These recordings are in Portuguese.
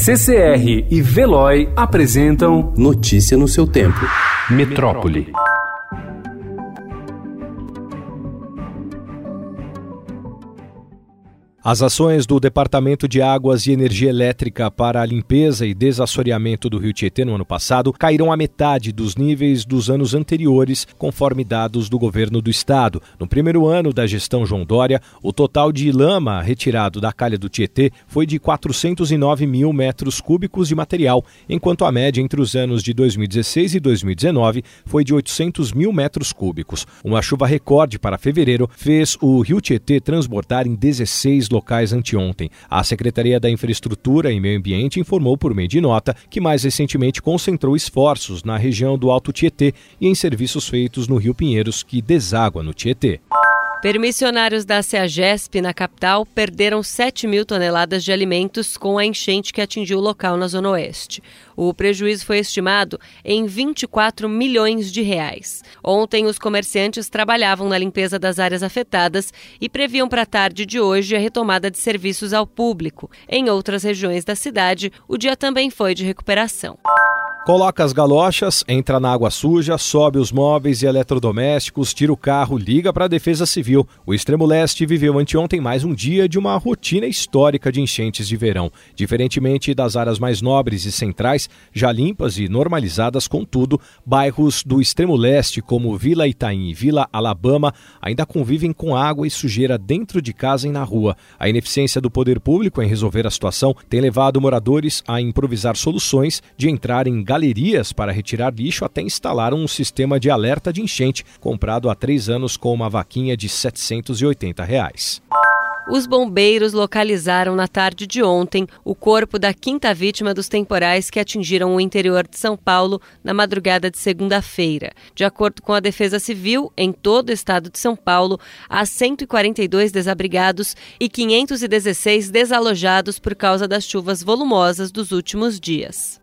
CCR e Veloy apresentam Notícia no seu tempo. Metrópole. As ações do Departamento de Águas e Energia Elétrica para a limpeza e desassoreamento do Rio Tietê no ano passado caíram a metade dos níveis dos anos anteriores, conforme dados do governo do estado. No primeiro ano da gestão João Dória, o total de lama retirado da calha do Tietê foi de 409 mil metros cúbicos de material, enquanto a média entre os anos de 2016 e 2019 foi de 800 mil metros cúbicos. Uma chuva recorde para fevereiro fez o Rio Tietê transbordar em 16 locais anteontem. A Secretaria da Infraestrutura e Meio Ambiente informou por meio de nota que mais recentemente concentrou esforços na região do Alto Tietê e em serviços feitos no Rio Pinheiros, que deságua no Tietê. Permissionários da CEAGESP na capital perderam 7 mil toneladas de alimentos com a enchente que atingiu o local na Zona Oeste. O prejuízo foi estimado em 24 milhões de reais. Ontem, os comerciantes trabalhavam na limpeza das áreas afetadas e previam para a tarde de hoje a retomada de serviços ao público. Em outras regiões da cidade, o dia também foi de recuperação. Coloca as galochas, entra na água suja, sobe os móveis e eletrodomésticos, tira o carro, liga para a Defesa Civil. O Extremo Leste viveu anteontem mais um dia de uma rotina histórica de enchentes de verão. Diferentemente das áreas mais nobres e centrais, já limpas e normalizadas, contudo, bairros do Extremo Leste, como Vila Itaim e Vila Alabama, ainda convivem com água e sujeira dentro de casa e na rua. A ineficiência do poder público em resolver a situação tem levado moradores a improvisar soluções de entrar em galerias para retirar lixo até instalaram um sistema de alerta de enchente, comprado há três anos com uma vaquinha de 780 reais. Os bombeiros localizaram na tarde de ontem o corpo da quinta vítima dos temporais que atingiram o interior de São Paulo na madrugada de segunda-feira. De acordo com a Defesa Civil, em todo o estado de São Paulo, há 142 desabrigados e 516 desalojados por causa das chuvas volumosas dos últimos dias.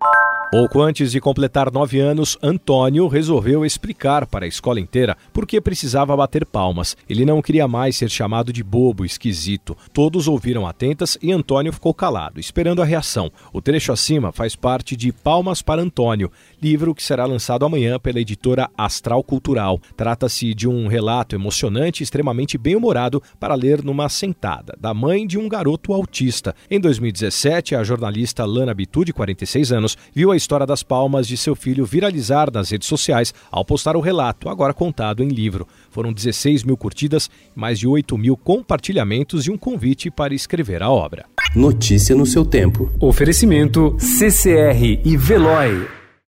Pouco antes de completar nove anos, Antônio resolveu explicar para a escola inteira por que precisava bater palmas. Ele não queria mais ser chamado de bobo, esquisito. Todos ouviram atentas e Antônio ficou calado, esperando a reação. O trecho acima faz parte de Palmas para Antônio, livro que será lançado amanhã pela editora Astral Cultural. Trata-se de um relato emocionante e extremamente bem-humorado para ler numa sentada, da mãe de um garoto autista. Em 2017, a jornalista Lana Bitu, de 46 anos, viu a história das palmas de seu filho viralizar nas redes sociais ao postar o relato, agora contado em livro. Foram 16 mil curtidas, mais de 8 mil compartilhamentos e um convite para escrever a obra. Notícia no seu tempo. Oferecimento CCR e Veloy.